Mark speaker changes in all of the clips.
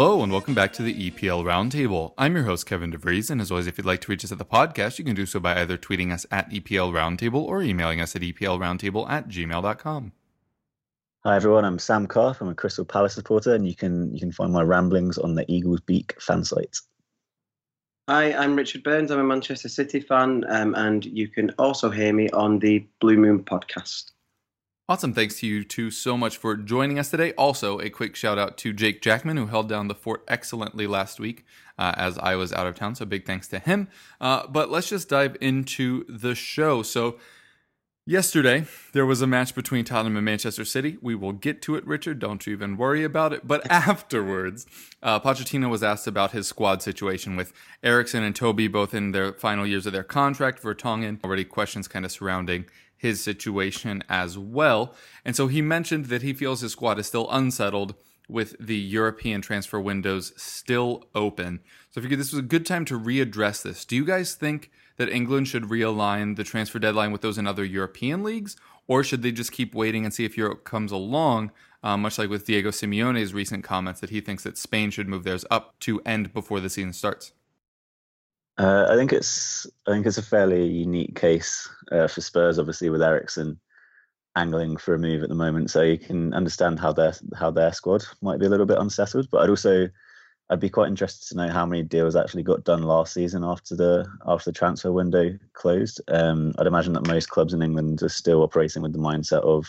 Speaker 1: Hello and welcome back to the EPL Roundtable. I'm your host Kevin DeVries, and as always, if you'd like to reach us at the podcast, you can do so by either tweeting us at EPL Roundtable or emailing us at EPLRoundtable at gmail.com.
Speaker 2: Hi everyone, I'm Sam Carr. I'm a Crystal Palace supporter, and you can you can find my ramblings on the Eagles Beak fan site.
Speaker 3: Hi, I'm Richard Burns. I'm a Manchester City fan, um, and you can also hear me on the Blue Moon podcast.
Speaker 1: Awesome. Thanks to you two so much for joining us today. Also, a quick shout out to Jake Jackman, who held down the fort excellently last week uh, as I was out of town. So, big thanks to him. Uh, but let's just dive into the show. So, Yesterday, there was a match between Tottenham and Manchester City. We will get to it, Richard. Don't you even worry about it. But afterwards, uh, Pochettino was asked about his squad situation with Eriksen and Toby both in their final years of their contract. Vertonghen already questions kind of surrounding his situation as well. And so he mentioned that he feels his squad is still unsettled with the European transfer windows still open. So I figured this was a good time to readdress this. Do you guys think that England should realign the transfer deadline with those in other European leagues, or should they just keep waiting and see if Europe comes along? Uh, much like with Diego Simeone's recent comments that he thinks that Spain should move theirs up to end before the season starts.
Speaker 2: Uh, I think it's I think it's a fairly unique case uh, for Spurs, obviously with Eriksen angling for a move at the moment. So you can understand how their how their squad might be a little bit unsettled. But I'd also I'd be quite interested to know how many deals actually got done last season after the after the transfer window closed. Um, I'd imagine that most clubs in England are still operating with the mindset of,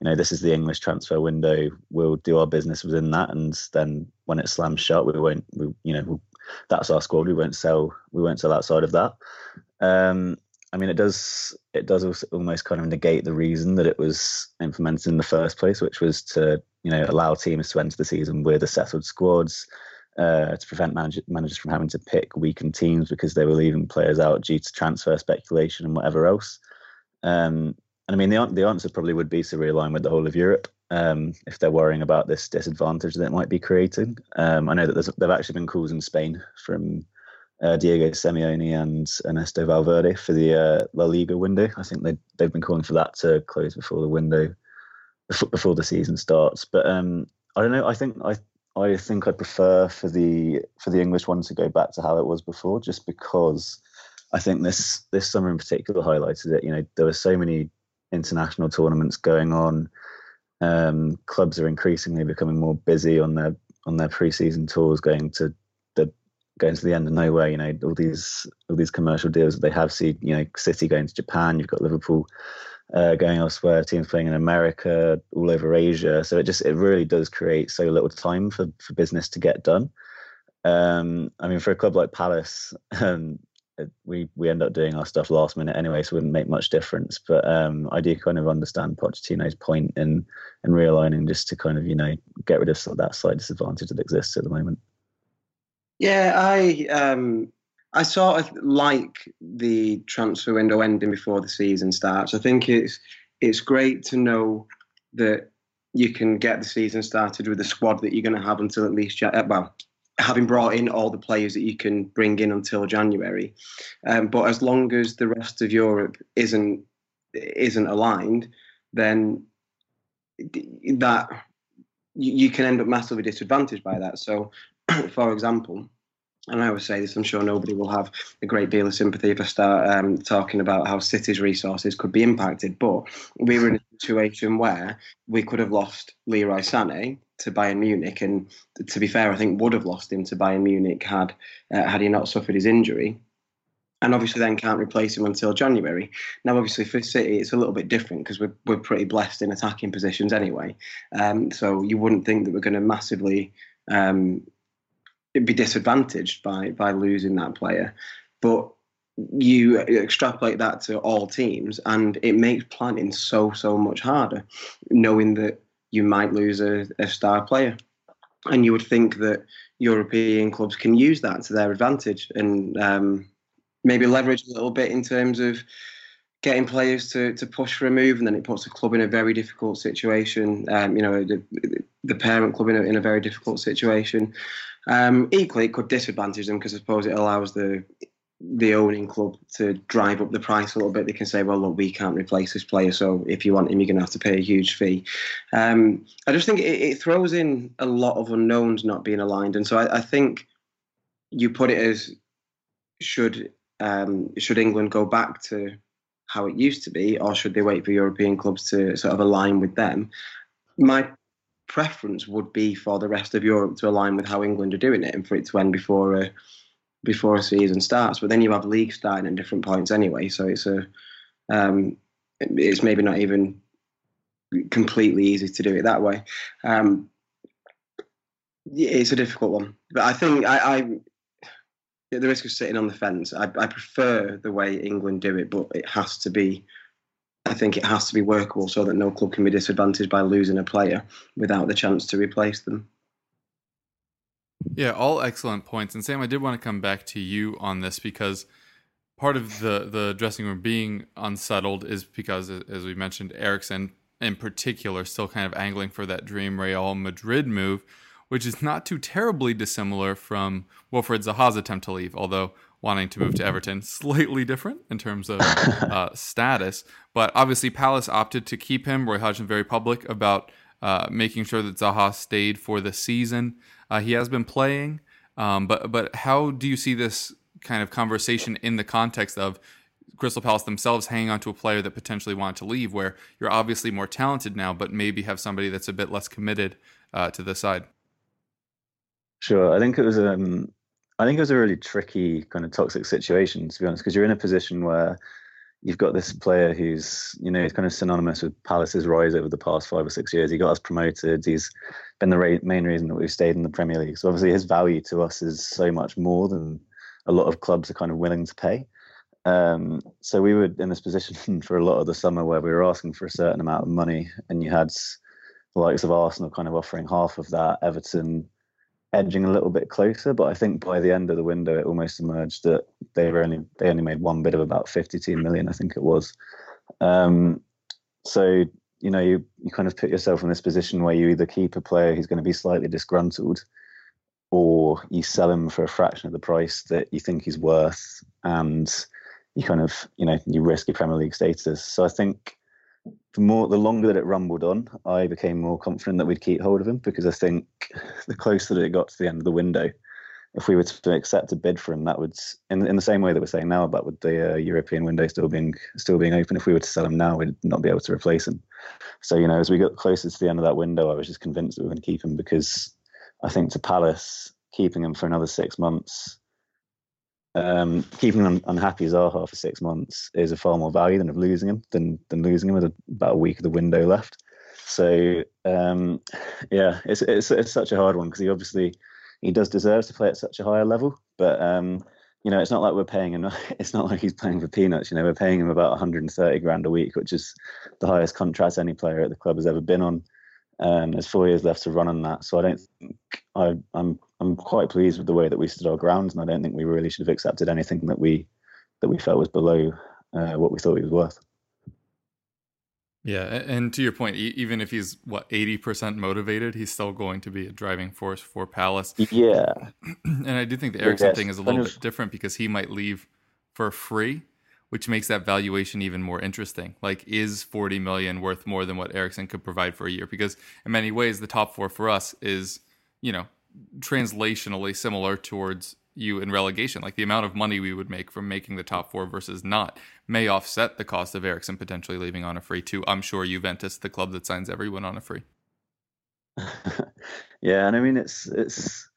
Speaker 2: you know, this is the English transfer window. We'll do our business within that, and then when it slams shut, we won't. We, you know, we'll, that's our squad. We won't sell. We won't sell outside of that. Um, I mean, it does it does almost kind of negate the reason that it was implemented in the first place, which was to you know allow teams to enter the season with a settled squads, uh, to prevent manage- managers from having to pick weakened teams because they were leaving players out due to transfer speculation and whatever else. Um, and I mean, the the answer probably would be to realign with the whole of Europe um, if they're worrying about this disadvantage that it might be creating. Um, I know that there've actually been calls in Spain from uh, Diego Simeone and Ernesto Valverde for the uh, La Liga window. I think they they've been calling for that to close before the window before, the season starts. But um, I don't know. I think I I think I'd prefer for the for the English one to go back to how it was before, just because I think this this summer in particular highlighted it. You know, there were so many international tournaments going on. Um, clubs are increasingly becoming more busy on their on their pre-season tours, going to the going to the end of nowhere. You know, all these all these commercial deals that they have. See, you know, City going to Japan. You've got Liverpool uh, going elsewhere. Teams playing in America, all over Asia. So it just it really does create so little time for for business to get done. Um, I mean, for a club like Palace, um, we we end up doing our stuff last minute anyway, so it wouldn't make much difference. But um, I do kind of understand Pochettino's point in in realigning just to kind of you know get rid of of that slight disadvantage that exists at the moment.
Speaker 3: Yeah, I um, I sort of like the transfer window ending before the season starts. I think it's it's great to know that you can get the season started with a squad that you're going to have until at least uh, well, having brought in all the players that you can bring in until January. Um, but as long as the rest of Europe isn't isn't aligned, then that you, you can end up massively disadvantaged by that. So, for example, and I always say this, I'm sure nobody will have a great deal of sympathy if I start um, talking about how City's resources could be impacted. But we were in a situation where we could have lost Leroy Sané to Bayern Munich, and to be fair, I think would have lost him to Bayern Munich had uh, had he not suffered his injury. and obviously then can't replace him until January. Now, obviously for City, it's a little bit different because we're we're pretty blessed in attacking positions anyway. Um, so you wouldn't think that we're going to massively um, be disadvantaged by by losing that player, but you extrapolate that to all teams, and it makes planning so so much harder, knowing that you might lose a, a star player, and you would think that European clubs can use that to their advantage and um, maybe leverage a little bit in terms of getting players to, to push for a move, and then it puts the club in a very difficult situation. Um, you know, the, the parent club in a, in a very difficult situation. Um, equally, it could disadvantage them because I suppose it allows the the owning club to drive up the price a little bit. They can say, well, look, we can't replace this player, so if you want him, you're going to have to pay a huge fee. Um, I just think it, it, throws in a lot of unknowns not being aligned, and so I, I think you put it as should um, should England go back to how it used to be, or should they wait for European clubs to sort of align with them? My preference would be for the rest of Europe to align with how England are doing it, and for it to end before a before a season starts. But then you have leagues starting at different points anyway, so it's a um, it's maybe not even completely easy to do it that way. Um, it's a difficult one, but I think I, I at the risk of sitting on the fence, I, I prefer the way England do it, but it has to be. I think it has to be workable so that no club can be disadvantaged by losing a player without the chance to replace them.
Speaker 1: Yeah, all excellent points. And Sam, I did want to come back to you on this because part of the the dressing room being unsettled is because, as we mentioned, Eriksen in particular still kind of angling for that dream Real Madrid move, which is not too terribly dissimilar from Wilfried Zaha's attempt to leave, although wanting to move to Everton slightly different in terms of uh, status. But obviously, Palace opted to keep him. Roy Hodgson very public about uh, making sure that Zaha stayed for the season. Uh, he has been playing, um, but but how do you see this kind of conversation in the context of Crystal Palace themselves hanging on to a player that potentially wanted to leave, where you're obviously more talented now, but maybe have somebody that's a bit less committed uh, to the side?
Speaker 2: Sure, I think it was um, I think it was a really tricky kind of toxic situation to be honest, because you're in a position where you've got this player who's you know he's kind of synonymous with Palace's rise over the past five or six years. He got us promoted. He's been the main reason that we've stayed in the Premier League. So obviously his value to us is so much more than a lot of clubs are kind of willing to pay. Um, so we were in this position for a lot of the summer where we were asking for a certain amount of money, and you had the likes of Arsenal kind of offering half of that, Everton edging a little bit closer. But I think by the end of the window, it almost emerged that they were only they only made one bid of about 52 million, I think it was. Um, so you know, you you kind of put yourself in this position where you either keep a player who's going to be slightly disgruntled, or you sell him for a fraction of the price that you think he's worth, and you kind of you know you risk your Premier League status. So I think the more the longer that it rumbled on, I became more confident that we'd keep hold of him because I think the closer that it got to the end of the window, if we were to accept a bid for him, that would in in the same way that we're saying now about with the uh, European window still being still being open. If we were to sell him now, we'd not be able to replace him. So you know, as we got closer to the end of that window, I was just convinced that we were going to keep him because I think to Palace keeping him for another six months um, keeping un- unhappy Zaha for six months is a far more value than of losing him than than losing him with about a week of the window left. So um, yeah, it's, it's it's such a hard one because he obviously he does deserve to play at such a higher level, but um, you know it's not like we're paying him. It's not like he's playing for peanuts. You know, we're paying him about 130 grand a week, which is the highest contract any player at the club has ever been on. Um, there's four years left to run on that, so I don't think I, I'm I'm quite pleased with the way that we stood our ground, and I don't think we really should have accepted anything that we that we felt was below uh, what we thought he was worth.
Speaker 1: Yeah, and to your point, even if he's what eighty percent motivated, he's still going to be a driving force for Palace.
Speaker 2: Yeah,
Speaker 1: and I do think the Eriksen yes. thing is a little bit different because he might leave for free, which makes that valuation even more interesting. Like, is forty million worth more than what Eriksen could provide for a year? Because in many ways, the top four for us is, you know, translationally similar towards you in relegation. Like the amount of money we would make from making the top four versus not may offset the cost of Eriksen potentially leaving on a free too. I'm sure Juventus, the club that signs everyone on a free.
Speaker 2: yeah, and I mean it's it's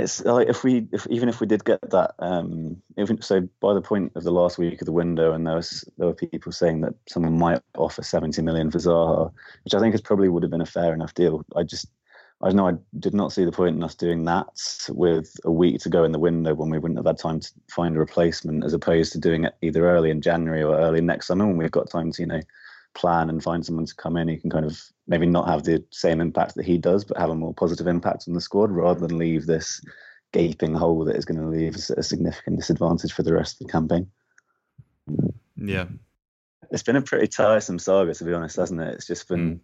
Speaker 2: it's like if we if even if we did get that um even so by the point of the last week of the window and there was there were people saying that someone might offer 70 million for Zaha which I think is probably would have been a fair enough deal. I just I know I did not see the point in us doing that with a week to go in the window when we wouldn't have had time to find a replacement as opposed to doing it either early in January or early next summer when we've got time to you know plan and find someone to come in. Who can kind of maybe not have the same impact that he does, but have a more positive impact on the squad rather than leave this gaping hole that is going to leave a significant disadvantage for the rest of the campaign.
Speaker 1: Yeah.
Speaker 2: It's been a pretty tiresome saga, to be honest, hasn't it? It's just been, mm.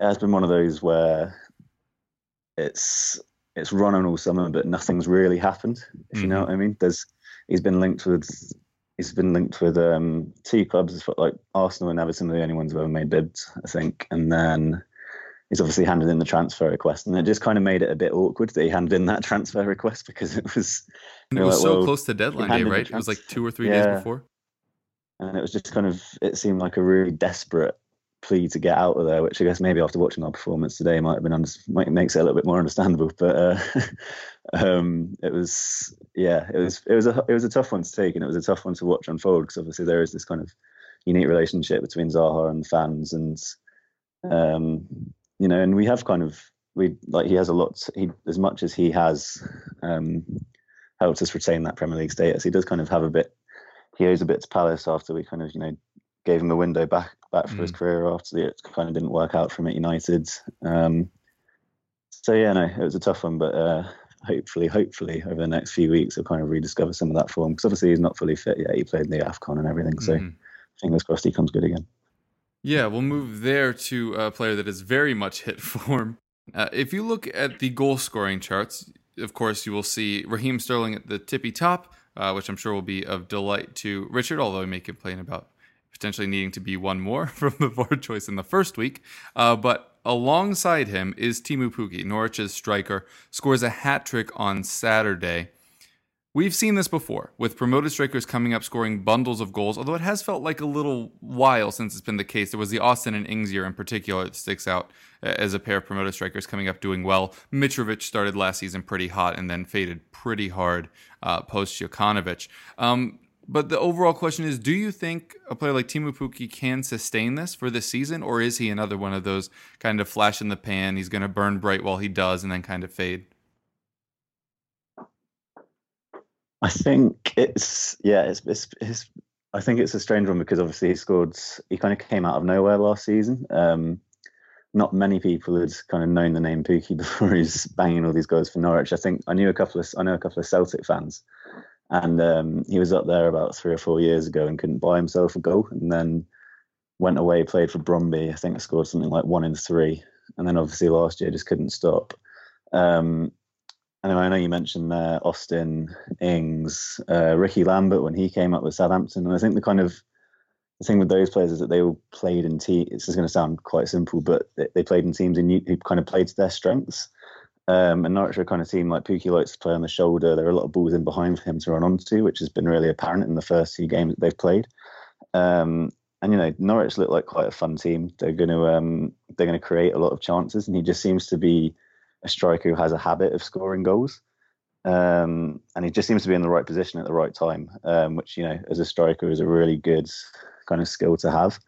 Speaker 2: it has been one of those where it's it's run on all summer, but nothing's really happened. If mm-hmm. you know mm-hmm. what I mean. There's he's been linked with he's been linked with um, two clubs, like Arsenal and Everton, are the only ones who ever made bids, I think. And then he's obviously handed in the transfer request, and it just kind of made it a bit awkward that he handed in that transfer request because it was.
Speaker 1: And it was like, so well, close to deadline day, right? It was like two or three yeah. days before.
Speaker 2: And it was just kind of, it seemed like a really desperate plea to get out of there, which I guess maybe after watching our performance today might have been under, might makes it a little bit more understandable. But uh, um, it was yeah, it was it was a it was a tough one to take, and it was a tough one to watch unfold because obviously there is this kind of unique relationship between Zaha and fans, and um, you know, and we have kind of we like he has a lot. He as much as he has um, helped us retain that Premier League status, he does kind of have a bit. He owes a bit to Palace after we kind of you know gave him a window back back for mm. his career after it kind of didn't work out for him at United. Um, so yeah, no, it was a tough one, but uh, hopefully, hopefully over the next few weeks, he'll kind of rediscover some of that form because obviously he's not fully fit yet. He played in the Afcon and everything, so mm. fingers crossed he comes good again.
Speaker 1: Yeah, we'll move there to a player that is very much hit form. Uh, if you look at the goal scoring charts, of course, you will see Raheem Sterling at the tippy top, uh, which I'm sure will be of delight to Richard, although he may complain about potentially needing to be one more from the forward choice in the first week. Uh, but alongside him is Teemu Pukki, Norwich's striker, scores a hat trick on Saturday. We've seen this before with promoted strikers coming up scoring bundles of goals, although it has felt like a little while since it's been the case. There was the Austin and Ings year in particular that sticks out uh, as a pair of promoted strikers coming up doing well. Mitrovic started last season pretty hot and then faded pretty hard uh, post Jokanovic. Um, but the overall question is do you think a player like Teemu Pukki can sustain this for this season, or is he another one of those kind of flash in the pan? He's going to burn bright while he does and then kind of fade?
Speaker 2: I think it's, yeah, it's, it's, it's I think it's a strange one because obviously he scored, he kind of came out of nowhere last season. Um, not many people had kind of known the name Pukki before he's banging all these goals for Norwich. I think I knew a couple of I know a couple of Celtic fans and um, he was up there about three or four years ago and couldn't buy himself a goal, and then went away, played for Brøndby. I think scored something like one in three, and then obviously last year just couldn't stop. Um, I know you mentioned uh, Austin Ings, uh, Ricky Lambert when he came up with Southampton, and I think the kind of the thing with those players is that they all played in teams. This is going to sound quite simple, but they, played in teams and who kind of played to their strengths. Um, and Norwich are kind of team like Pukki likes to play on the shoulder. There are a lot of balls in behind for him to run onto, which has been really apparent in the first few games that they've played. Um, and you know, Norwich look like quite a fun team. They're going to um, they're going to create a lot of chances, and he just seems to be a striker who has a habit of scoring goals. Um, and he just seems to be in the right position at the right time, um, which you know, as a striker, is a really good kind of skill to have.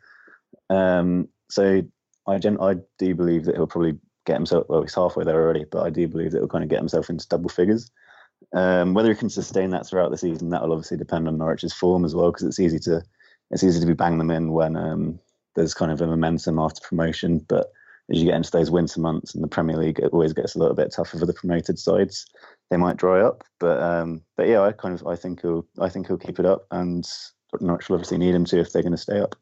Speaker 2: Um, so I, gen- I do believe that he'll probably get himself. Well, he's halfway there already, but I do believe that he'll kind of get himself into double figures. Um, whether he can sustain that throughout the season, that will obviously depend on Norwich's form as well, because it's easy to it's easy to be bang them in when um, there's kind of a momentum after promotion. But as you get into those winter months in the Premier League, it always gets a little bit tougher for the promoted sides. They might dry up, but um, but yeah, I kind of I think he'll I think he'll keep it up, and Norwich will obviously need him to if they're going to stay up.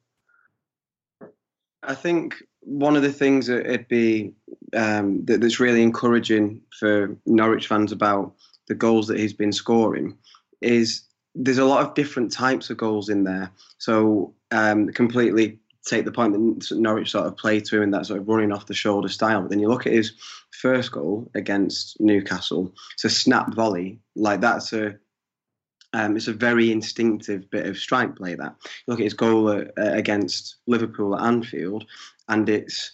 Speaker 3: I think one of the things that it'd be um, that, that's really encouraging for Norwich fans about the goals that he's been scoring is there's a lot of different types of goals in there. So um, completely take the point that Norwich sort of play to him in that sort of running off the shoulder style. But then you look at his first goal against Newcastle. It's a snap volley. Like that's a um, it's a very instinctive bit of strike play. That look at his goal at, uh, against Liverpool at Anfield, and it's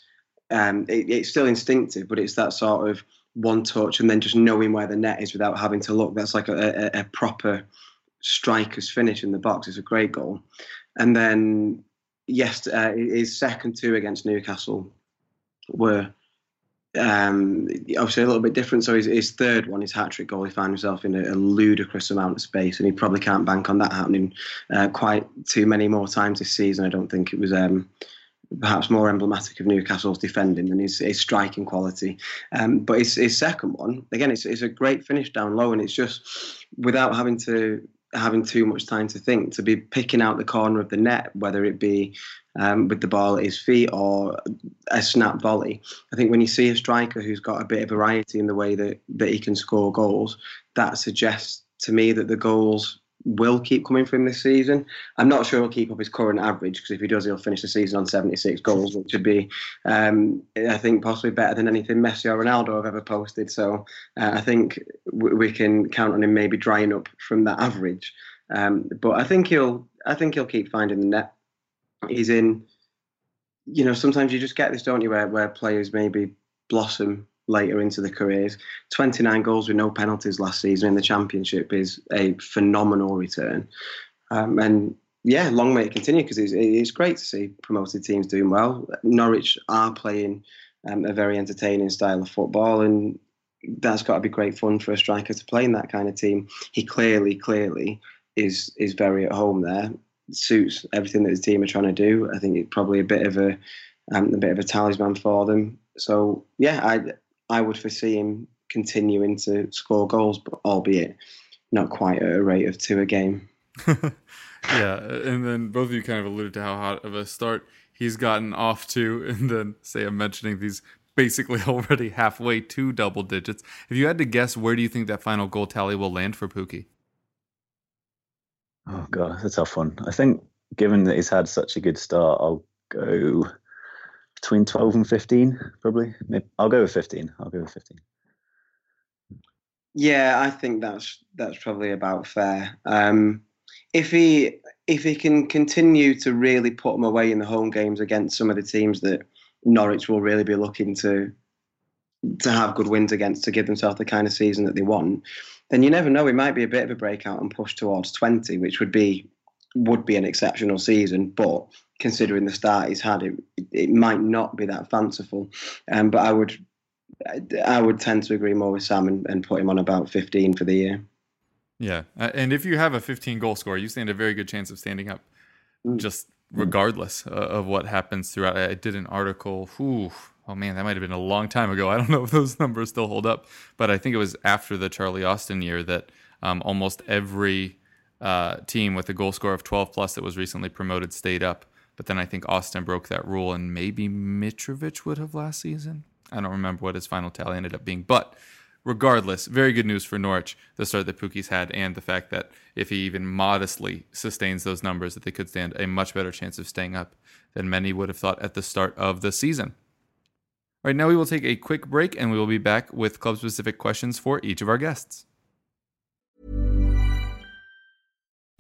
Speaker 3: um, it, it's still instinctive, but it's that sort of one touch and then just knowing where the net is without having to look. That's like a, a, a proper striker's finish in the box. It's a great goal. And then, yes, uh, his second two against Newcastle were um, obviously a little bit different. So his, his third one, his hat trick goal, he found himself in a, a, ludicrous amount of space, and he probably can't bank on that happening uh, quite too many more times this season. I don't think it was. Um, perhaps more emblematic of Newcastle's defending than his, his striking quality. Um, but his, his second one, again, it's, it's a great finish down low, and it's just without having to having too much time to think, to be picking out the corner of the net, whether it be um, with the ball at his feet or a snap volley. I think when you see a striker who's got a bit of variety in the way that, that he can score goals, that suggests to me that the goals will keep coming from this season. I'm not sure he'll keep up his current average because if he does, he'll finish the season on 76 goals, which would be, um, I think, possibly better than anything Messi or Ronaldo have ever posted. So uh, I think w- we can count on him maybe drying up from that average. Um, but I think he'll, I think he'll keep finding the net. He's in. You know, sometimes you just get this, don't you, where where players maybe blossom later into the careers. 29 goals with no penalties last season in the Championship is a phenomenal return. Um, and yeah, long may it continue because it's, it's great to see promoted teams doing well. Norwich are playing um, a very entertaining style of football, and that's got to be great fun for a striker to play in that kind of team. He clearly, clearly is is very at home there. Suits everything that his team are trying to do. I think it's probably a bit of a um, a bit of a talisman for them. So yeah, I I would foresee him continuing to score goals, but albeit not quite at a rate of two a game.
Speaker 1: yeah, and then both of you kind of alluded to how hot of a start he's gotten off to, and then say I'm mentioning these basically already halfway to double digits. If you had to guess, where do you think that final goal tally will land for Pukki?
Speaker 2: Oh god, that's a tough one. I think given that he's had such a good start, I'll go between 12 and 15 probably. Maybe, i'll go with 15 i'll go with 15
Speaker 3: yeah i think that's that's probably about fair. Um, if he if he can continue to really put them away in the home games against some of the teams that norwich will really be looking to to have good wins against to give themselves the kind of season that they want then you never know it might be a bit of a breakout and push towards 20 which would be would be an exceptional season but considering the start he's had, it it might not be that fanciful. Um, but I would I would tend to agree more with Sam and, and put him on about 15 for the year.
Speaker 1: Yeah, uh, and if you have a 15 goal score, you stand a very good chance of standing up, mm. just regardless uh, of what happens throughout. I did an article. Whew, oh man, that might have been a long time ago. I don't know if those numbers still hold up, but I think it was after the Charlie Austin year that um, almost every uh, team with a goal score of 12 plus that was recently promoted stayed up. But then I think Austin broke that rule, and maybe Mitrovic would have last season. I don't remember what his final tally ended up being. But regardless, very good news for Norwich, the start that Pukki's had, and the fact that if he even modestly sustains those numbers, that they could stand a much better chance of staying up than many would have thought at the start of the season. All right, now we will take a quick break, and we will be back with club specific questions for each of our guests.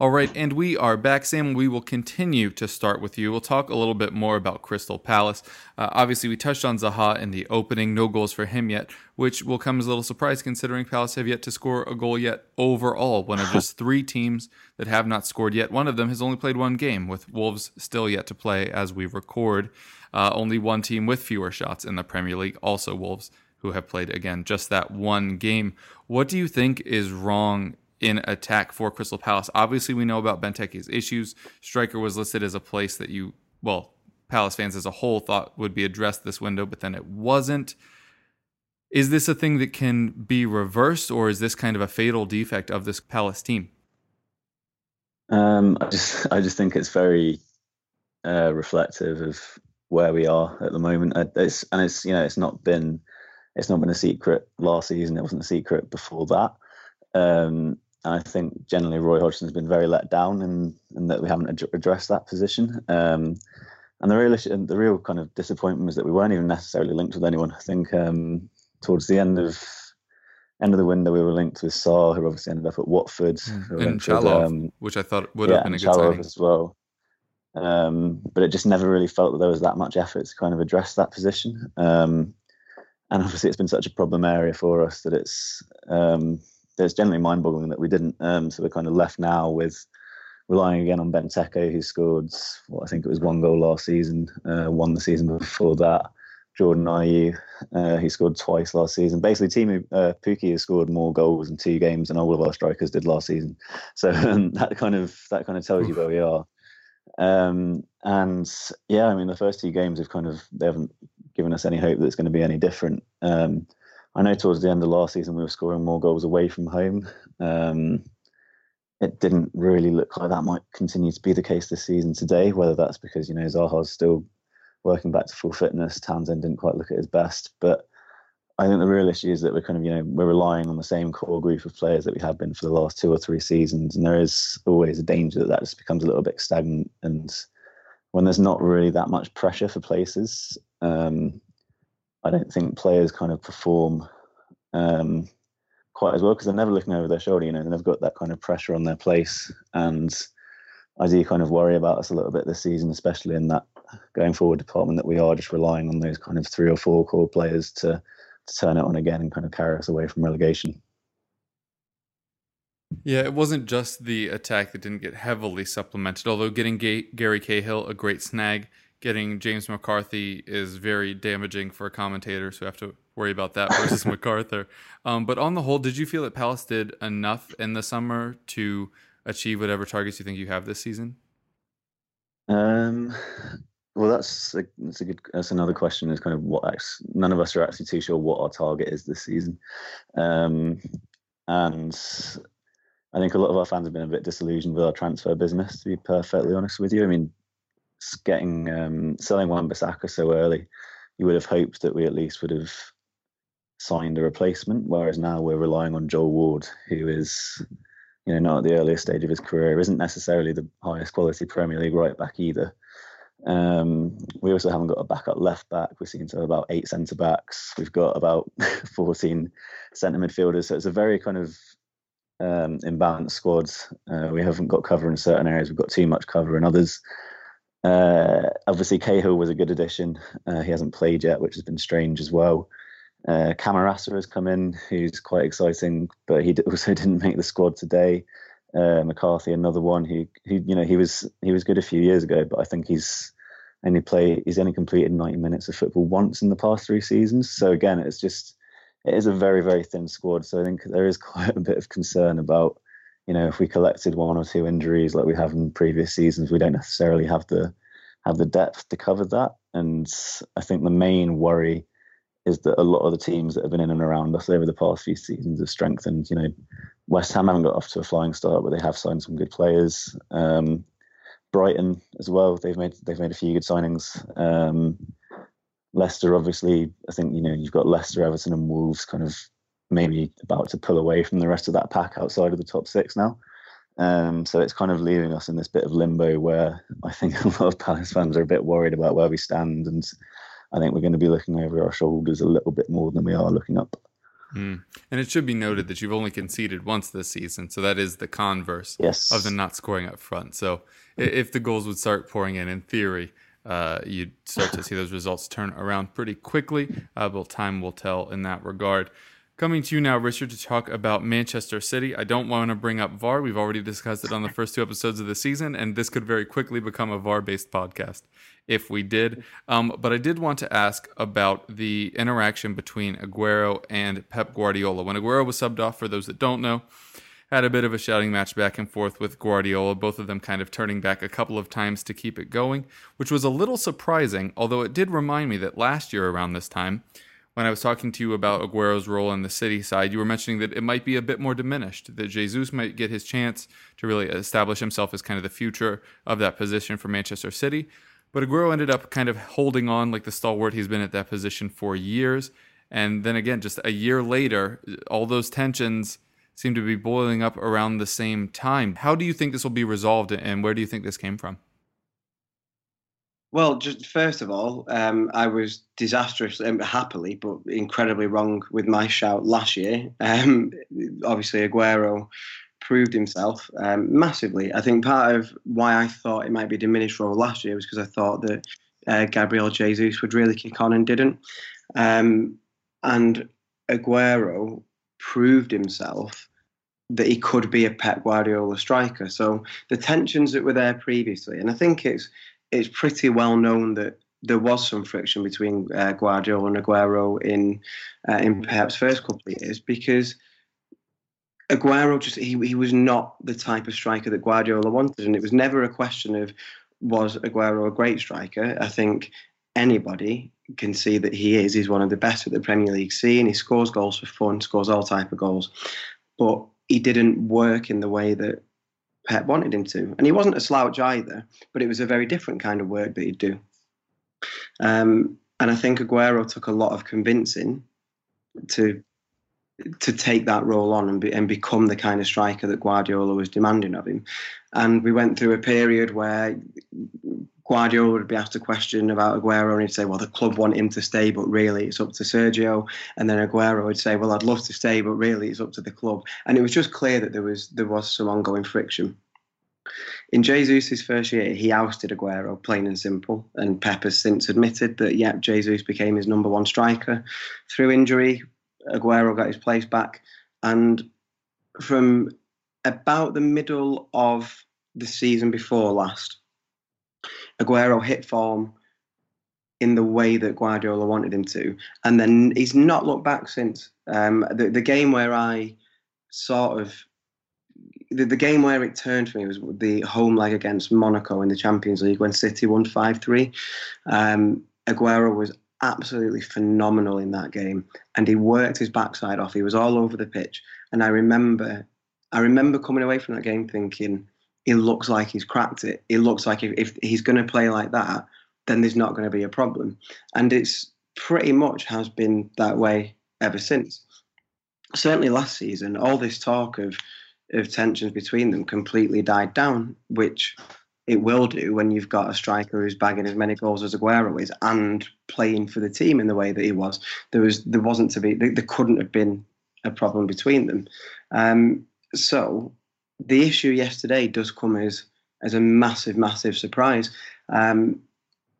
Speaker 1: All right, and we are back, Sam. We will continue to start with you. We'll talk a little bit more about Crystal Palace. Uh, obviously, we touched on Zaha in the opening. No goals for him yet, which will come as a little surprise considering Palace have yet to score a goal yet overall. One of just three teams that have not scored yet. One of them has only played one game, with Wolves still yet to play as we record. Uh, only one team with fewer shots in the Premier League, also Wolves, who have played again just that one game. What do you think is wrong in attack for Crystal Palace. Obviously, we know about Benteke's issues. Striker was listed as a place that you, well, Palace fans as a whole thought would be addressed this window, but then it wasn't. Is this a thing that can be reversed, or is this kind of a fatal defect of this Palace team?
Speaker 2: Um, I just, I just think it's very uh, reflective of where we are at the moment. It's, and it's, you know, it's not been, it's not been a secret last season. It wasn't a secret before that. Um, I think generally Roy Hodgson's been very let down and and that we haven't ad- addressed that position. Um, and the real issue, the real kind of disappointment was that we weren't even necessarily linked with anyone. I think um, towards the end of end of the window, we were linked with Sarr, who obviously ended up at Watford,
Speaker 1: mm. and Chalov, um, which I thought would yeah, have been a good signing
Speaker 2: as well. Um, but it just never really felt that there was that much effort to kind of address that position. Um, and obviously, it's been such a problem area for us that it's um, it's generally mind-boggling that we didn't. Um, so we're kind of left now with relying again on Benteke, who scored, well, I think it was one goal last season, uh, one the season before that. Jordan Ayew, uh, he scored twice last season. Basically, Teemu uh, Pukki has scored more goals in two games than all of our strikers did last season. So um, that kind of that kind of tells you where we are. Um, and yeah, I mean, the first two games have kind of they haven't given us any hope that it's going to be any different. Um, I know towards the end of last season we were scoring more goals away from home. Um, it didn't really look like that might continue to be the case this season today. Whether that's because you know Zaha's still working back to full fitness, Townsend didn't quite look at his best, but I think the real issue is that we're kind of you know we're relying on the same core group of players that we have been for the last two or three seasons, and there is always a danger that that just becomes a little bit stagnant. And when there's not really that much pressure for places, um, I don't think players kind of perform um, quite as well because they're never looking over their shoulder. You know, and they've got that kind of pressure on their place, and I do kind of worry about us a little bit this season, especially in that going forward department that we are just relying on those kind of three or four core players to to turn it on again and kind of carry us away from relegation.
Speaker 1: Yeah, it wasn't just the attack that didn't get heavily supplemented, although getting Gary Cahill a great snag getting James McCarthy is very damaging for commentators who have to worry about that versus McArthur. Um, but on the whole, did you feel that Palace did enough in the summer to achieve whatever targets you think you have this season?
Speaker 2: Um, well, that's a, that's a good. That's another question. Is kind of what none of us are actually too sure what our target is this season, um, and I think a lot of our fans have been a bit disillusioned with our transfer business. To be perfectly honest with you, I mean, getting um, selling Wan-Bissaka so early, you would have hoped that we at least would have signed a replacement. Whereas now we're relying on Joel Ward, who is, you know, not at the earliest stage of his career, isn't necessarily the highest quality Premier League right back either. Um, we also haven't got a backup left back. We seem to have about eight centre backs. We've got about 14 centre midfielders. So it's a very kind of um, imbalanced squad. Uh, we haven't got cover in certain areas. We've got too much cover in others. Uh, obviously, Cahill was a good addition. Uh, he hasn't played yet, which has been strange as well. Uh, Camarasa has come in, who's quite exciting, but he also didn't make the squad today. Uh, McCarthy, another one who, who, you know, he was he was good a few years ago, but I think he's only played he's only completed 90 minutes of football once in the past three seasons. So again, it's just it is a very very thin squad. So I think there is quite a bit of concern about you know, if we collected one or two injuries like we have in previous seasons, we don't necessarily have the have the depth to cover that. And I think the main worry is that a lot of the teams that have been in and around us over the past few seasons have strengthened. You know, West Ham haven't got off to a flying start, but they have signed some good players. Um, Brighton as well. They've made they've made a few good signings. Um, Leicester, obviously, I think you know you've got Leicester, Everton, and Wolves kind of maybe about to pull away from the rest of that pack outside of the top six now. Um, so it's kind of leaving us in this bit of limbo where I think a lot of Palace fans are a bit worried about where we stand, and I think we're going to be looking over our shoulders a little bit more than we are looking up.
Speaker 1: Mm. And it should be noted that you've only conceded once this season, so that is the converse
Speaker 2: Yes.
Speaker 1: of the not scoring up front. So if the goals would start pouring in, in theory, uh, you'd start to see those results turn around pretty quickly. Uh, but time will tell in that regard. Coming to you now, Richard, to talk about Manchester City. I don't want to bring up VAR. We've already discussed it on the first two episodes of the season, and this could very quickly become a VAR based podcast if we did. Um, but I did want to ask about the interaction between Aguero and Pep Guardiola. When Aguero was subbed off, for those that don't know, had a bit of a shouting match back and forth with Guardiola, both of them kind of turning back a couple of times to keep it going, which was a little surprising, although it did remind me that last year around this time, when I was talking to you about Aguero's role in the City side, you were mentioning that it might be a bit more diminished, that Jesus might get his chance to really establish himself as kind of the future of that position for Manchester City. But Aguero ended up kind of holding on like the stalwart he's been at that position for years. And then again, just a year later, all those tensions seem to be boiling up around the same time. How do you think this will be resolved and where do you think this came from?
Speaker 3: Well, just first of all, um, I was disastrously, um, happily, but incredibly wrong with my shout last year. Um, obviously, Aguero proved himself um, massively. I think part of why I thought it might be a diminished role last year was because I thought that uh, Gabriel Jesus would really kick on and didn't. Um, and Aguero proved himself that he could be a Pep Guardiola striker. So the tensions that were there previously, and I think it's it's pretty well known that there was some friction between uh, Guardiola and Aguero in uh, in Pep's first couple of years because Aguero just he he was not the type of striker that Guardiola wanted, and it was never a question of was Aguero a great striker. I think anybody can see that he is. He's one of the best at the Premier League scene. He scores goals for fun, scores all type of goals, but he didn't work in the way that Pep wanted him to. And he wasn't a slouch either, but it was a very different kind of work that he'd do. Um, and I think Aguero took a lot of convincing to to take that role on and, be, and become the kind of striker that Guardiola was demanding of him. And we went through a period where Guardiola would be asked a question about Aguero and he'd say, well, the club want him to stay, but really it's up to Sergio. And then Aguero would say, well, I'd love to stay, but really it's up to the club. And it was just clear that there was there was some ongoing friction. In Jesus' first year, he ousted Aguero, plain and simple. And Pep has since admitted that, yeah, Jesus became his number one striker. Through injury, Aguero got his place back. And from about the middle of the season before last, Aguero hit form in the way that Guardiola wanted him to. And then he's not looked back since. Um, the, the game where I sort of the, the game where it turned for me was the home leg against Monaco in the Champions League when City won 5 3. Um, Aguero was absolutely phenomenal in that game and he worked his backside off. He was all over the pitch. And I remember I remember coming away from that game thinking, he looks like he's cracked it. It looks like if, if he's going to play like that, then there's not going to be a problem. And it's pretty much has been that way ever since. Certainly last season, all this talk of of tensions between them completely died down, which it will do when you've got a striker who's bagging as many goals as Aguero is and playing for the team in the way that he was. There was there wasn't to be there couldn't have been a problem between them. Um, so the issue yesterday does come as as a massive, massive surprise. Um,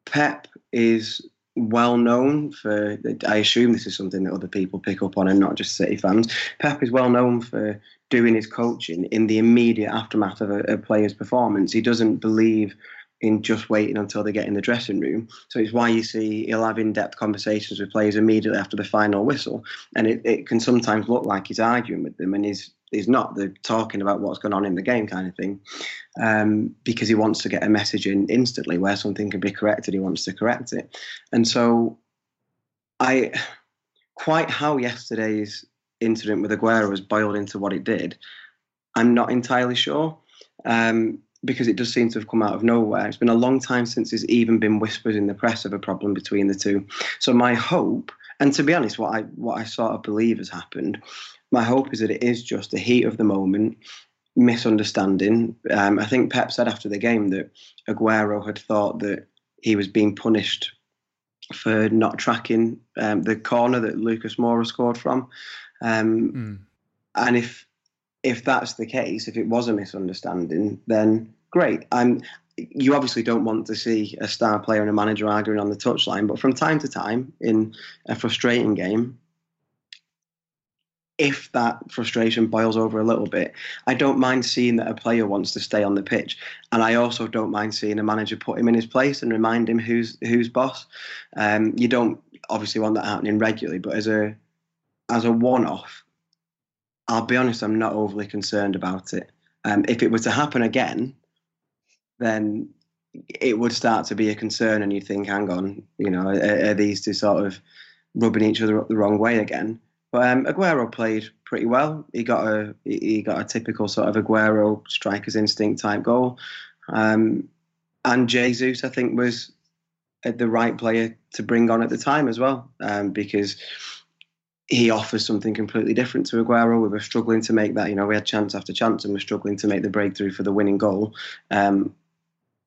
Speaker 3: Pep is well known for. I assume this is something that other people pick up on, and not just City fans. Pep is well known for doing his coaching in the immediate aftermath of a, a player's performance. He doesn't believe in just waiting until they get in the dressing room. So it's why you see he'll have in-depth conversations with players immediately after the final whistle, and it, it can sometimes look like he's arguing with them, and he's he's not. They're talking about what's going on in the game, kind of thing, um, because he wants to get a message in instantly where something can be corrected. He wants to correct it, and so I quite how yesterday's incident with Aguero was boiled into what it did. I'm not entirely sure. Um, because it does seem to have come out of nowhere. It's been a long time since there's even been whispers in the press of a problem between the two. So my hope, and to be honest, what I what I sort of believe has happened, my hope is that it is just the heat of the moment, misunderstanding. Um, I think Pep said after the game that Aguero had thought that he was being punished for not tracking um, the corner that Lucas Moura scored from. Um,
Speaker 1: Mm.
Speaker 3: and if if that's the case, if it was a misunderstanding, then great. I'm. You obviously don't want to see a star player and a manager arguing on the touchline, but from time to time, in a frustrating game, if that frustration boils over a little bit, I don't mind seeing that a player wants to stay on the pitch, and I also don't mind seeing a manager put him in his place and remind him who's who's boss. Um, you don't obviously want that happening regularly, but as a as a one-off, I'll be honest, I'm not overly concerned about it. Um, if it were to happen again, then it would start to be a concern, and you think, hang on, you know, are, are these two sort of rubbing each other up the wrong way again? But um, Aguero played pretty well. He got a he got a typical sort of Aguero striker's instinct type goal, um, and Jesus I think was the right player to bring on at the time as well, um, because he offers something completely different to Aguero. We were struggling to make that. You know, we had chance after chance, and we're struggling to make the breakthrough for the winning goal. Um,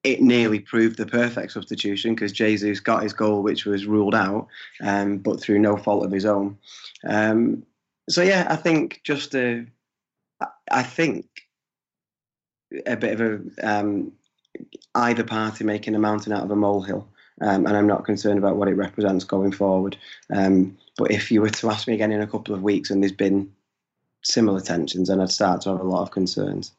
Speaker 3: it nearly proved the perfect substitution because Jesus got his goal, which was ruled out, um, but through no fault of his own. Um, so yeah, I think just a, I think a bit of a um, either party making a mountain out of a molehill, um, and I'm not concerned about what it represents going forward. Um, but if you were to ask me again in a couple of weeks and there's been similar tensions, then I'd start to have a lot of concerns.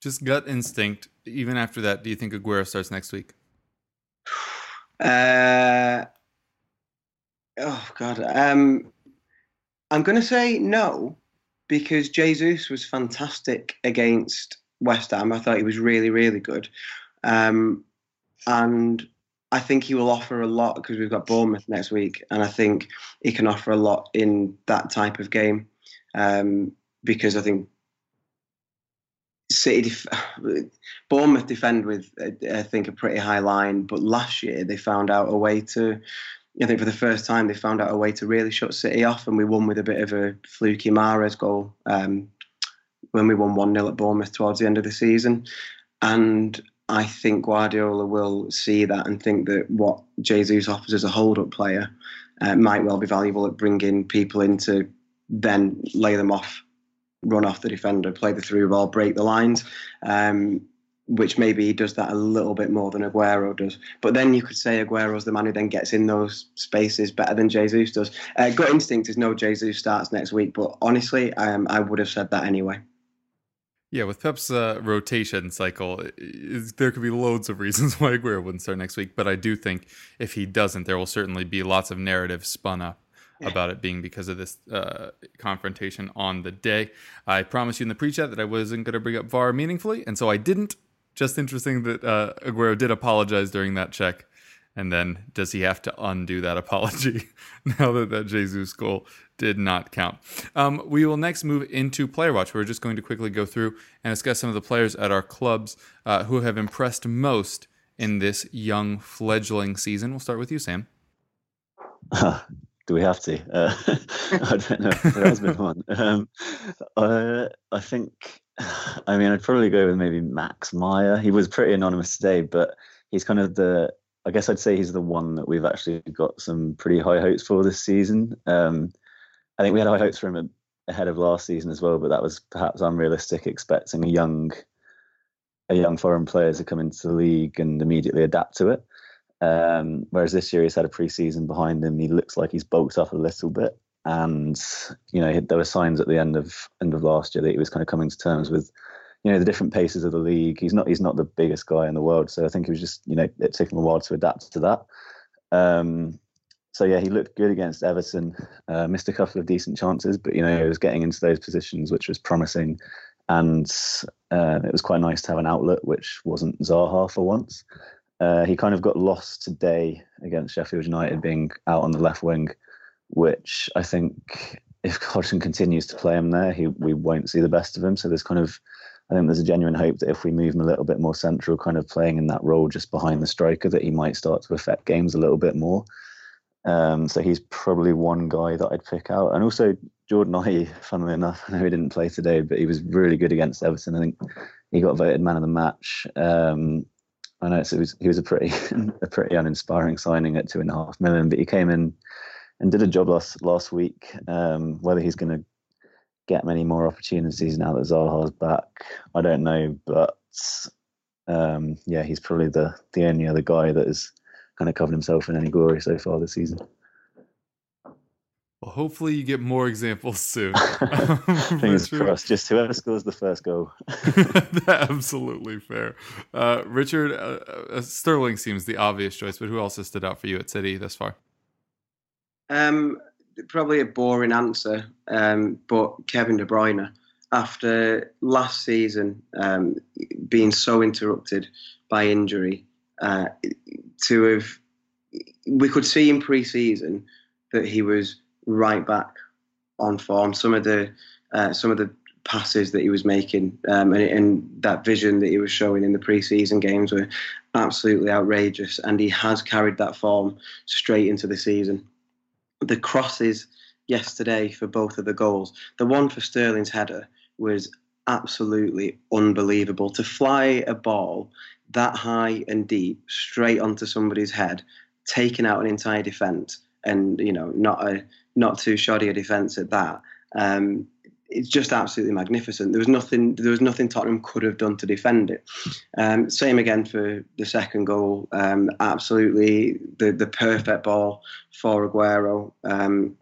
Speaker 1: Just gut instinct. Even after that, do you think Aguero starts next week?
Speaker 3: Uh, oh God. Um, I'm going to say no because Jesus was fantastic against West Ham. I thought he was really, really good, um, and I think he will offer a lot because we've got Bournemouth next week, and I think he can offer a lot in that type of game um, because I think City, def- Bournemouth defend with, I think, a pretty high line. But last year they found out a way to, I think, for the first time they found out a way to really shut City off, and we won with a bit of a fluky Mahrez goal um, when we won one 0 at Bournemouth towards the end of the season, and. I think Guardiola will see that and think that what Jesus offers as a hold-up player uh, might well be valuable at bringing people in to then lay them off run off the defender, play the through ball, break the lines, um, which maybe he does that a little bit more than Aguero does. But then you could say Aguero's the man who then gets in those spaces better than Jesus does. Uh, gut instinct is no Jesus starts next week, but honestly, um, I would have said that anyway.
Speaker 1: Yeah, with Pep's uh, rotation cycle, there could be loads of reasons why Aguero wouldn't start next week. But I do think if he doesn't, there will certainly be lots of narrative spun up about it being because of this uh, confrontation on the day. I promised you in the pre-chat that I wasn't going to bring up VAR meaningfully, and so I didn't. Just interesting that uh, Aguero did apologize during that check. And then does he have to undo that apology now that that Jesus goal did not count? Um, we will next move into Player Watch. We're just going to quickly go through and discuss some of the players at our clubs uh, who have impressed most in this young fledgling season. We'll start with you, Sam.
Speaker 2: Do we have to? Uh, I don't know. There has been one. Um, uh, I think. I mean, I'd probably go with maybe Max Meyer. He was pretty anonymous today, but he's kind of the. I guess I'd say he's the one that we've actually got some pretty high hopes for this season. Um, I think we had high hopes for him ahead of last season as well, but that was perhaps unrealistic, expecting a young, a young foreign player to come into the league and immediately adapt to it. Um, whereas this year he's had a pre-season behind him. He looks like he's bulked up a little bit, and you know there were signs at the end of end of last year that he was kind of coming to terms with, you know, the different paces of the league. He's not he's not the biggest guy in the world, so I think he was just you know it took him a while to adapt to that. Um, so yeah, he looked good against Everton. Uh, missed a couple of decent chances, but you know he was getting into those positions, which was promising, and uh, it was quite nice to have an outlet which wasn't Zaha for once. Uh, he kind of got lost today against Sheffield United, being out on the left wing, which I think if Hodgson continues to play him there, he we won't see the best of him. So there's kind of, I think there's a genuine hope that if we move him a little bit more central, kind of playing in that role just behind the striker, that he might start to affect games a little bit more. Um, so he's probably one guy that I'd pick out, and also Jordan Ayew. Funnily enough, I know he didn't play today, but he was really good against Everton. I think he got voted man of the match. Um, I know he was he was a pretty a pretty uninspiring signing at two and a half million, but he came in and did a job last last week. Um, whether he's going to get many more opportunities now that Zaha's back, I don't know. But um, yeah, he's probably the the only other guy that has kind of covered himself in any glory so far this season.
Speaker 1: Well, hopefully you get more examples soon.
Speaker 2: Fingers crossed. Just whoever scores the first goal.
Speaker 1: Absolutely fair. Uh, Richard, uh, uh, Sterling seems the obvious choice, but who else has stood out for you at City thus far?
Speaker 3: Um, probably a boring answer, um, but Kevin De Bruyne. After last season um, being so interrupted by injury, uh, to have we could see in pre-season that he was right back on form. Some of the uh, some of the passes that he was making um, and, and, that vision that he was showing in the preseason games were absolutely outrageous. And he has carried that form straight into the season. The crosses yesterday for both of the goals, the one for Sterling's header was absolutely unbelievable. To fly a ball that high and deep straight onto somebody's head, taking out an entire defence, and you know not a not too shoddy a defence at that. Um, it's just absolutely magnificent. There was nothing. There was nothing Tottenham could have done to defend it. Um, same again for the second goal. Um, absolutely the the perfect ball for Aguero. Um,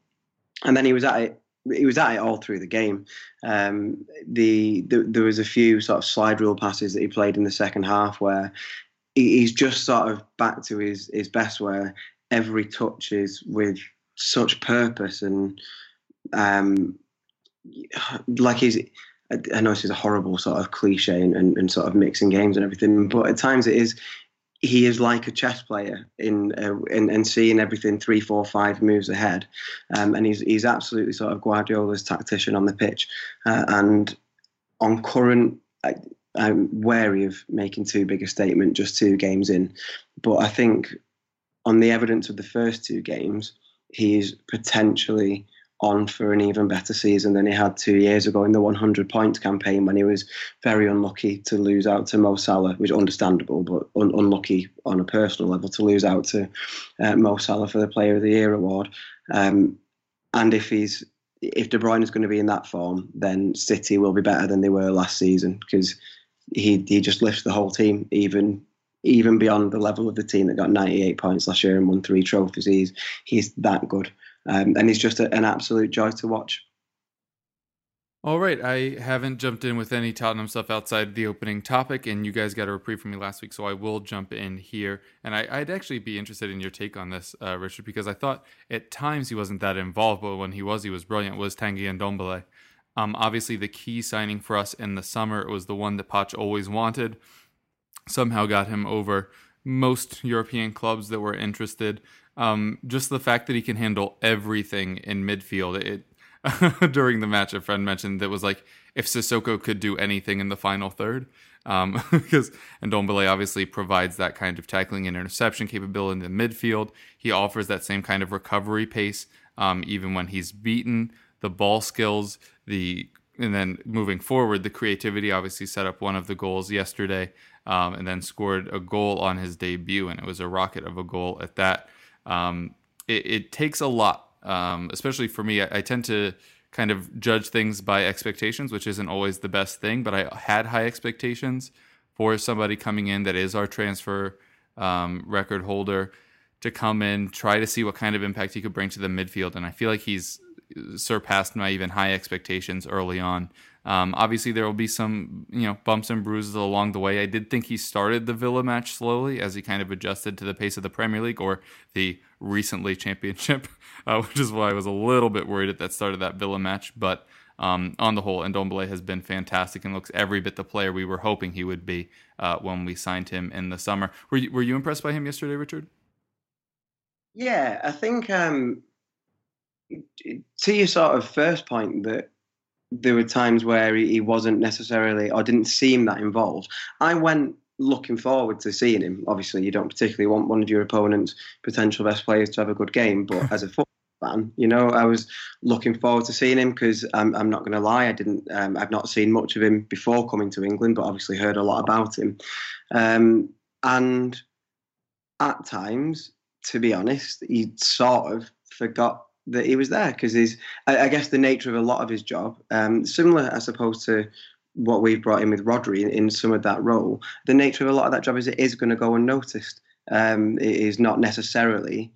Speaker 3: and then he was at it. He was at it all through the game. Um, the, the, there was a few sort of slide rule passes that he played in the second half where he, he's just sort of back to his his best, where every touch is with such purpose and um, like he's I know this is a horrible sort of cliche and, and, and, sort of mixing games and everything, but at times it is. He is like a chess player in uh, in, in seeing everything three, four, five moves ahead, um, and he's he's absolutely sort of Guardiola's tactician on the pitch, uh, and on current. I, I'm wary of making too big a statement just two games in, but I think on the evidence of the first two games, he's potentially on for an even better season than he had two years ago in the 100 points campaign when he was very unlucky to lose out to Mo Salah, which is understandable, but un- unlucky on a personal level to lose out to uh, Mo Salah for the Player of the Year award. Um, and if he's if De Bruyne is going to be in that form, then City will be better than they were last season because he he just lifts the whole team even even beyond the level of the team that got 98 points last year and won three trophies. He's he's that good, um, and he's just a, an absolute joy to watch.
Speaker 1: All right, I haven't jumped in with any Tottenham stuff outside the opening topic, and you guys got a reprieve from me last week, so I will jump in here. And I, would actually be interested in your take on this, uh, Richard, because I thought at times he wasn't that involved, but when he was, he was brilliant. Was Tanguy Ndombele? Um, obviously, the key signing for us in the summer. It was the one that Poch always wanted somehow got him over most European clubs that were interested. Um, just the fact that he can handle everything in midfield. It during the match, a friend mentioned that was like if Sissoko could do anything in the final third, um, because and Ndombele obviously provides that kind of tackling and interception capability in the midfield. He offers that same kind of recovery pace, um, even when he's beaten. The ball skills, the and then moving forward, the creativity obviously set up one of the goals yesterday um, and then scored a goal on his debut, and it was a rocket of a goal at that. Um, it, it, takes a lot, um, especially for me. I, I, tend to kind of judge things by expectations, which isn't always the best thing, but I had high expectations for somebody coming in that is our transfer um, record holder to come in, try to see what kind of impact he could bring to the midfield. And I feel like he's surpassed my even high expectations early on. Um, obviously, there will be some you know bumps and bruises along the way. I did think he started the Villa match slowly as he kind of adjusted to the pace of the Premier League or the recently Championship, uh, which is why I was a little bit worried at that start of that Villa match. But um, on the whole, Ndombele has been fantastic and looks every bit the player we were hoping he would be uh, when we signed him in the summer. Were you, were you impressed by him yesterday, Richard?
Speaker 3: Yeah, I think um, to your sort of first point that there were times where he, wasn't necessarily or didn't seem that involved. I went looking forward to seeing him. Obviously, you don't particularly want one of your opponent's potential best players to have a good game, but as a football fan, you know, I was looking forward to seeing him because I'm, I'm not going to lie, I didn't, um, I've not seen much of him before coming to England, but obviously heard a lot about him. Um, and at times, to be honest, he sort of forgot that he was there because he's, I, I, guess, the nature of a lot of his job, um, similar, I suppose, to what we've brought in with Rodri in, in, some of that role. The nature of a lot of that job is it is going to go unnoticed. Um, it is not necessarily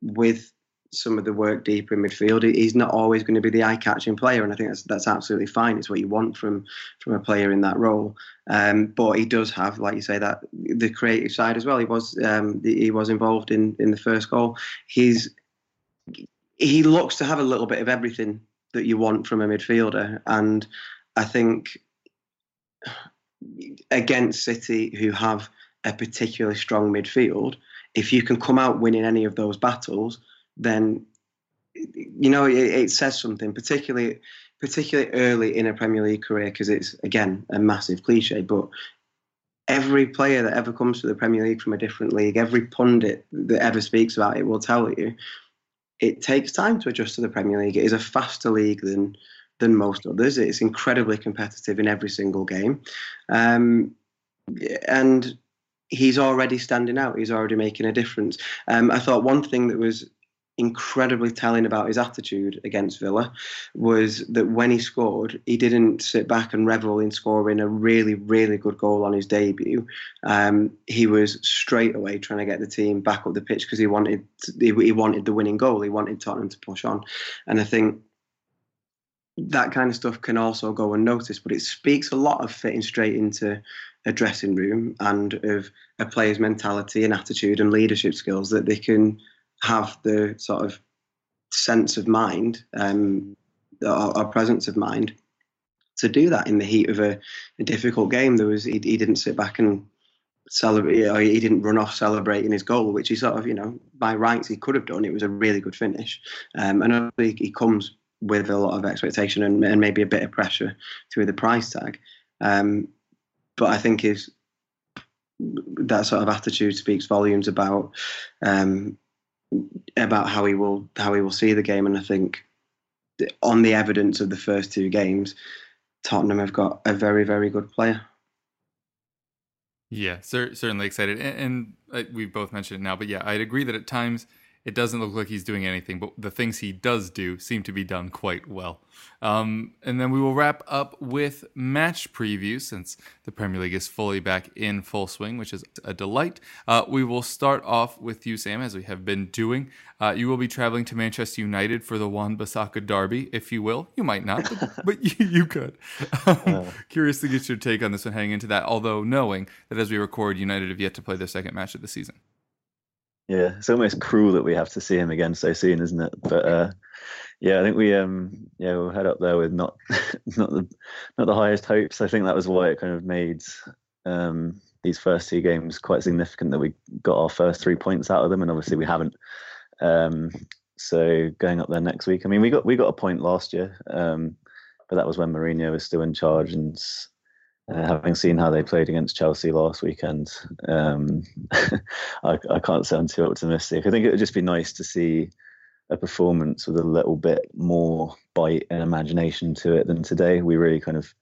Speaker 3: with some of the work deeper in midfield. He's not always going to be the eye-catching player, and I think that's that's absolutely fine. It's what you want from from a player in that role. Um, but he does have, like you say, that the creative side as well. He was um, he was involved in in the first goal. He's he looks to have a little bit of everything that you want from a midfielder, and I think against City, who have a particularly strong midfield, if you can come out winning any of those battles then you know it, it says something, particularly particularly early in a Premier League career, because it's again a massive cliche, but every player that ever comes to the Premier League from a different league, every pundit that ever speaks about it will tell you it takes time to adjust to the Premier League. It is a faster league than than most others. It's incredibly competitive in every single game, um, and he's already standing out. He's already making a difference. Um, I thought one thing that was incredibly telling about his attitude against Villa was that when he scored, he didn't sit back and revel in scoring a really, really good goal on his debut. Um, he was straight away trying to get the team back up the pitch because he wanted he, he wanted the winning goal. He wanted Tottenham to push on, and I think that kind of stuff can also go unnoticed, but it speaks a lot of fitting straight into a dressing room and of a player's mentality and attitude and leadership skills that they can have the sort of sense of mind um, or, or, presence of mind to do that in the heat of a, a difficult game. There was he, he, didn't sit back and celebrate, or he didn't run off celebrating his goal, which he sort of you know by rights he could have done. It was a really good finish, um, and he comes with a lot of expectation and, and, maybe a bit of pressure through the price tag. Um, but I think his that sort of attitude speaks volumes about um, about how he will how he will see the game, and I think on the evidence of the first two games, Tottenham have got a very very good player.
Speaker 1: Yeah, cer- certainly excited, and, and we've both mentioned it now, but yeah, I'd agree that at times it doesn't look like he's doing anything, but the things he does do seem to be done quite well. Um, and then we will wrap up with match previews since the Premier League is fully back in full swing, which is a delight. Uh, we will start off with you, Sam, as we have been doing. Uh, you will be traveling to Manchester United for the Wan-Bissaka Derby, if you will. You might not, but, but you, you, could. Um, curious to get your take on this one heading into that, although knowing that as we record, United have yet to play their second match of the season.
Speaker 2: Yeah, it's almost cruel that we have to see him again so soon, isn't it? But uh, yeah, I think we um yeah we'll head up there with not not the not the highest hopes. I think that was why it kind of made um, these first two games quite significant that we got our first three points out of them, and obviously we haven't. Um, so going up there next week, I mean, we got we got a point last year, um, but that was when Mourinho was still in charge, and uh, having seen how they played against Chelsea last weekend, um, I, I, can't sound too optimistic. I think it would just be nice to see a performance with a little bit more bite and imagination to it than today. We really kind of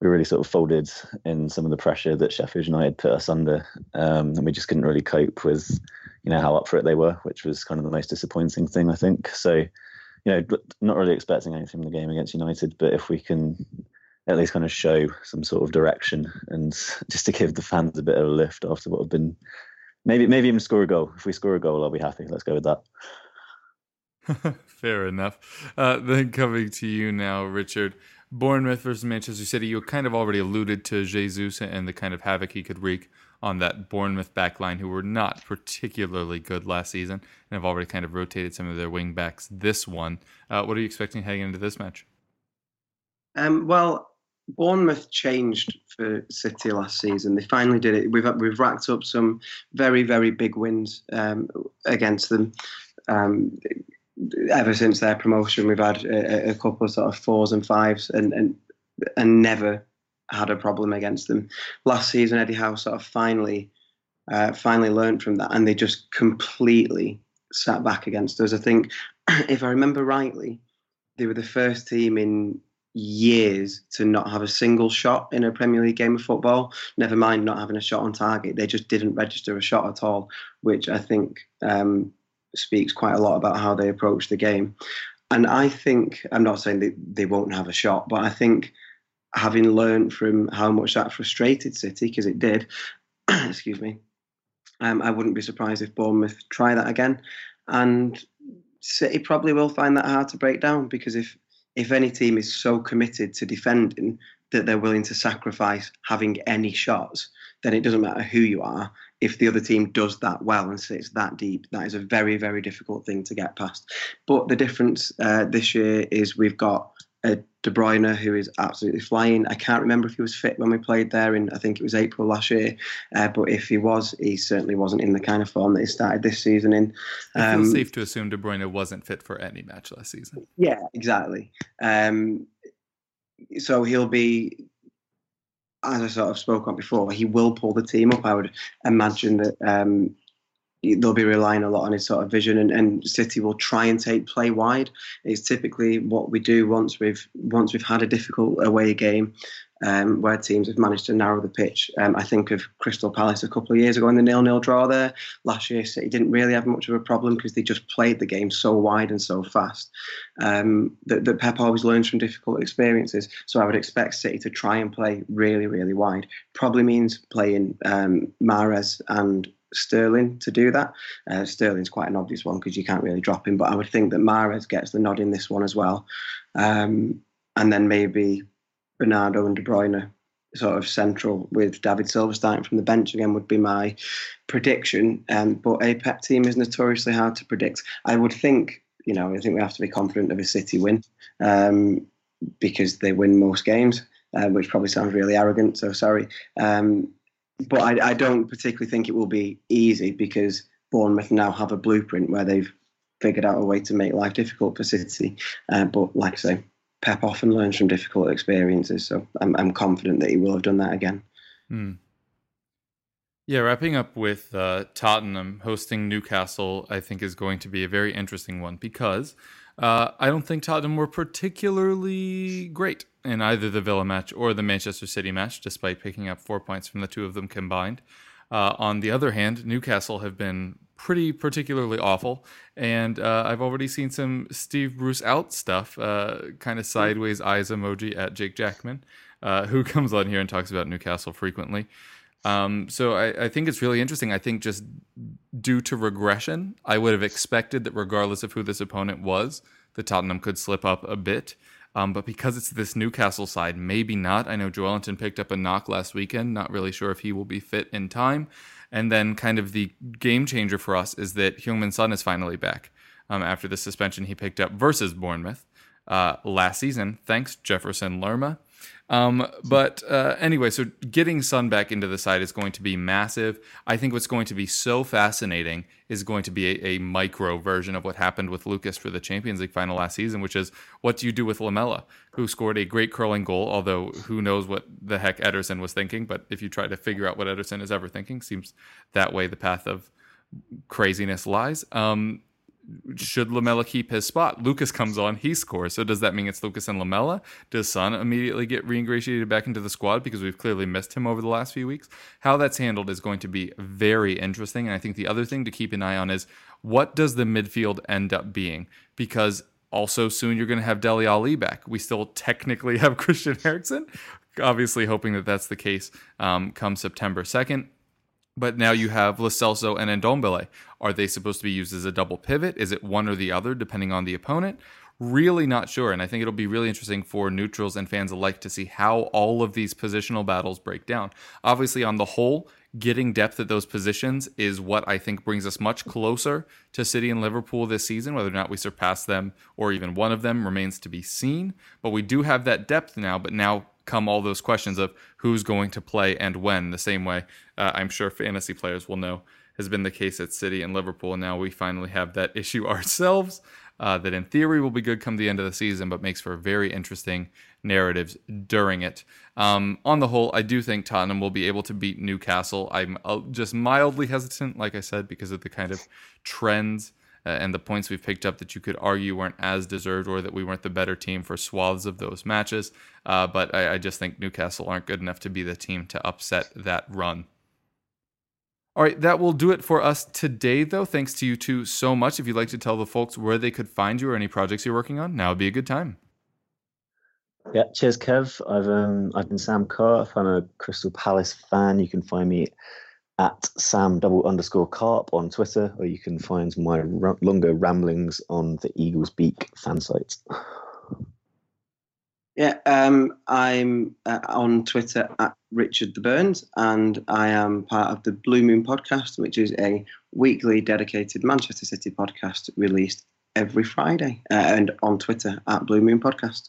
Speaker 2: we really sort of folded in some of the pressure that Sheffield United put us under, um, and we just couldn't really cope with you know how up for it they were, which was kind of the most disappointing thing I think. So you know, not really expecting anything from the game against United, but if we can at least kind of show some sort of direction and just to give the fans a bit of a lift after what have been maybe maybe even score a goal. If we score a goal, I'll be happy. Let's go with that.
Speaker 1: Fair enough. Uh, then coming to you now, Richard. Bournemouth versus Manchester City. You kind of already alluded to Jesus and the kind of havoc he could wreak on that Bournemouth backline, who were not particularly good last season and have already kind of rotated some of their wing backs this one. Uh, what are you expecting heading into this match?
Speaker 3: Um, well, Bournemouth changed for City last season. They finally did it. We've we've racked up some very very big wins um, against them. Um, ever since their promotion, we've had a, a, couple of sort of fours and fives, and and and never had a problem against them. Last season, Eddie Howe sort of finally uh, finally learned from that, and they just completely sat back against us. I think, if I remember rightly, they were the first team in years to not have a single shot in a Premier League game of football. Never mind not having a shot on target; they just didn't register a shot at all, which I think um, speaks quite a lot about how they approach the game. And I think I'm not saying that they won't have a shot, but I think having learned from how much that frustrated City, because it did, excuse me, um, I wouldn't be surprised if Bournemouth try that again. And City probably will find that hard to break down because if if any team is so committed to defending that they're willing to sacrifice having any shots, then it doesn't matter who you are. If the other team does that well and sits that deep, that is a very, very difficult thing to get past. But the difference uh, this year is we've got a De Bruyne who is absolutely flying. I can't remember if he was fit when we played there in I think it was April last year, uh, but if he was, he certainly wasn't in the kind of form that he started this season in. Um,
Speaker 1: feel safe to assume De Bruyne wasn't fit for any match last season.
Speaker 3: yeah, exactly. Um, so he'll be, as I sort of spoke on before, he will pull the team up. I would imagine that um, they'll be relying a lot on his sort of vision, and, and City will try and take play wide. It's typically what we do once we've once we've had a difficult away game. Um, where teams have managed to narrow the pitch. Um, I think of Crystal Palace a couple of years ago in the nil-nil draw there. Last year, City didn't really have much of a problem because they just played the game so wide and so fast um, that, that Pep always learns from difficult experiences. So I would expect City to try and play really, really wide. Probably means playing um, Mahrez and Sterling to do that. Uh, Sterling's quite an obvious one because you can't really drop him, but I would think that Mahrez gets the nod in this one as well. Um, and then maybe Bernardo and De Bruyne sort of central with David Silva starting from the bench again would be my prediction. Um, but a Pep team is notoriously hard to predict. I would think, you know, I think we have to be confident of a City win um, because they win most games, uh, which probably sounds really arrogant. So sorry. Um, but I, I don't particularly think it will be easy because Bournemouth now have a blueprint where they've figured out a way to make life difficult for City. Uh, but like I say, Pep often learns from difficult experiences, so I'm, I'm confident that he will have done that again.
Speaker 1: Hmm. Yeah, wrapping up with uh, Tottenham hosting Newcastle, I think is going to be a very interesting one because uh, I don't think Tottenham were particularly great in either the Villa match or the Manchester City match, despite picking up four points from the two of them combined. Uh, on the other hand, Newcastle have been pretty particularly awful, and uh, I've already seen some Steve Bruce out stuff, uh, kind of sideways eyes emoji at Jake Jackman, uh, who comes on here and talks about Newcastle frequently. Um, so I, I think it's really interesting. I think just due to regression, I would have expected that regardless of who this opponent was, the Tottenham could slip up a bit. Um, but because it's this Newcastle side, maybe not. I know Joelinton picked up a knock last weekend. Not really sure if he will be fit in time. And then, kind of the game changer for us is that Heung-Min Son is finally back um, after the suspension he picked up versus Bournemouth uh, last season. Thanks, Jefferson Lerma. Um, but uh, anyway, so getting Son back into the side is going to be massive. I think what's going to be so fascinating is going to be a, a, micro version of what happened with Lucas for the Champions League final last season, which is what do you do with Lamela, who scored a great curling goal, although who knows what the heck Ederson was thinking. But if you try to figure out what Ederson is ever thinking, seems that way the path of craziness lies. Um, should Lamela keep his spot? Lucas comes on, he scores. So does that mean it's Lucas and Lamela? Does Son immediately get reingratiated back into the squad because we've clearly missed him over the last few weeks? How that's handled is going to be very interesting. And I think the other thing to keep an eye on is what does the midfield end up being? Because also soon you're going to have Dele Alli back. We still technically have Christian Eriksen. Obviously, hoping that that's the case um, come September 2nd. But now you have Lo Celso and Ndombele. Are they supposed to be used as a double pivot? Is it one or the other, depending on the opponent? Really not sure. And I think it'll be really interesting for neutrals and fans alike to see how all of these positional battles break down. Obviously, on the whole, getting depth at those positions is what I think brings us much closer to City and Liverpool this season. Whether or not we surpass them or even one of them remains to be seen. But we do have that depth now, but now come all those questions of who's going to play and when, the same way uh, I'm sure fantasy players will know has been the case at City and Liverpool. And now we finally have that issue ourselves. Uh, that in theory will be good come the end of the season, but makes for very interesting narratives during it. Um, on the whole, I do think Tottenham will be able to beat Newcastle. I'm uh, just mildly hesitant, like I said, because of the kind of trends uh, and the points we've picked up that you could argue weren't as deserved or that we weren't the better team for swaths of those matches. Uh, but I, I just think Newcastle aren't good enough to be the team to upset that run. All right, that will do it for us today, though. Thanks to you two so much. If you'd like to tell the folks where they could find you or any projects you're working on, now would be a good time.
Speaker 2: Yeah, cheers, Kev. I've um, I've been Sam Carp. I'm a Crystal Palace fan. You can find me at Sam double underscore Carp on Twitter, or you can find my r- longer ramblings on the Eagles Beak fan site.
Speaker 3: Yeah, um, I'm uh, on Twitter at Richard the Burns, and I am part of the Blue Moon podcast, which is a weekly dedicated Manchester City podcast released every Friday, uh, and on Twitter at Blue Moon Podcast.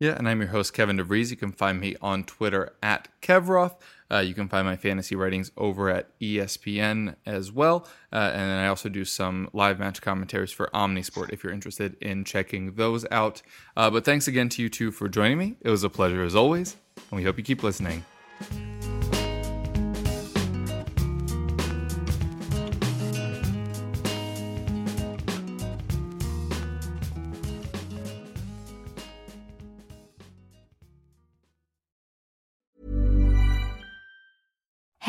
Speaker 1: Yeah, and I'm your host, Kevin DeVries. You can find me on Twitter at Kevroth. Uh, you can find my fantasy writings over at ESPN as well. Uh, and then I also do some live match commentaries for Omnisport if you're interested in checking those out. Uh, but thanks again to you two for joining me. It was a pleasure as always, and we hope you keep listening.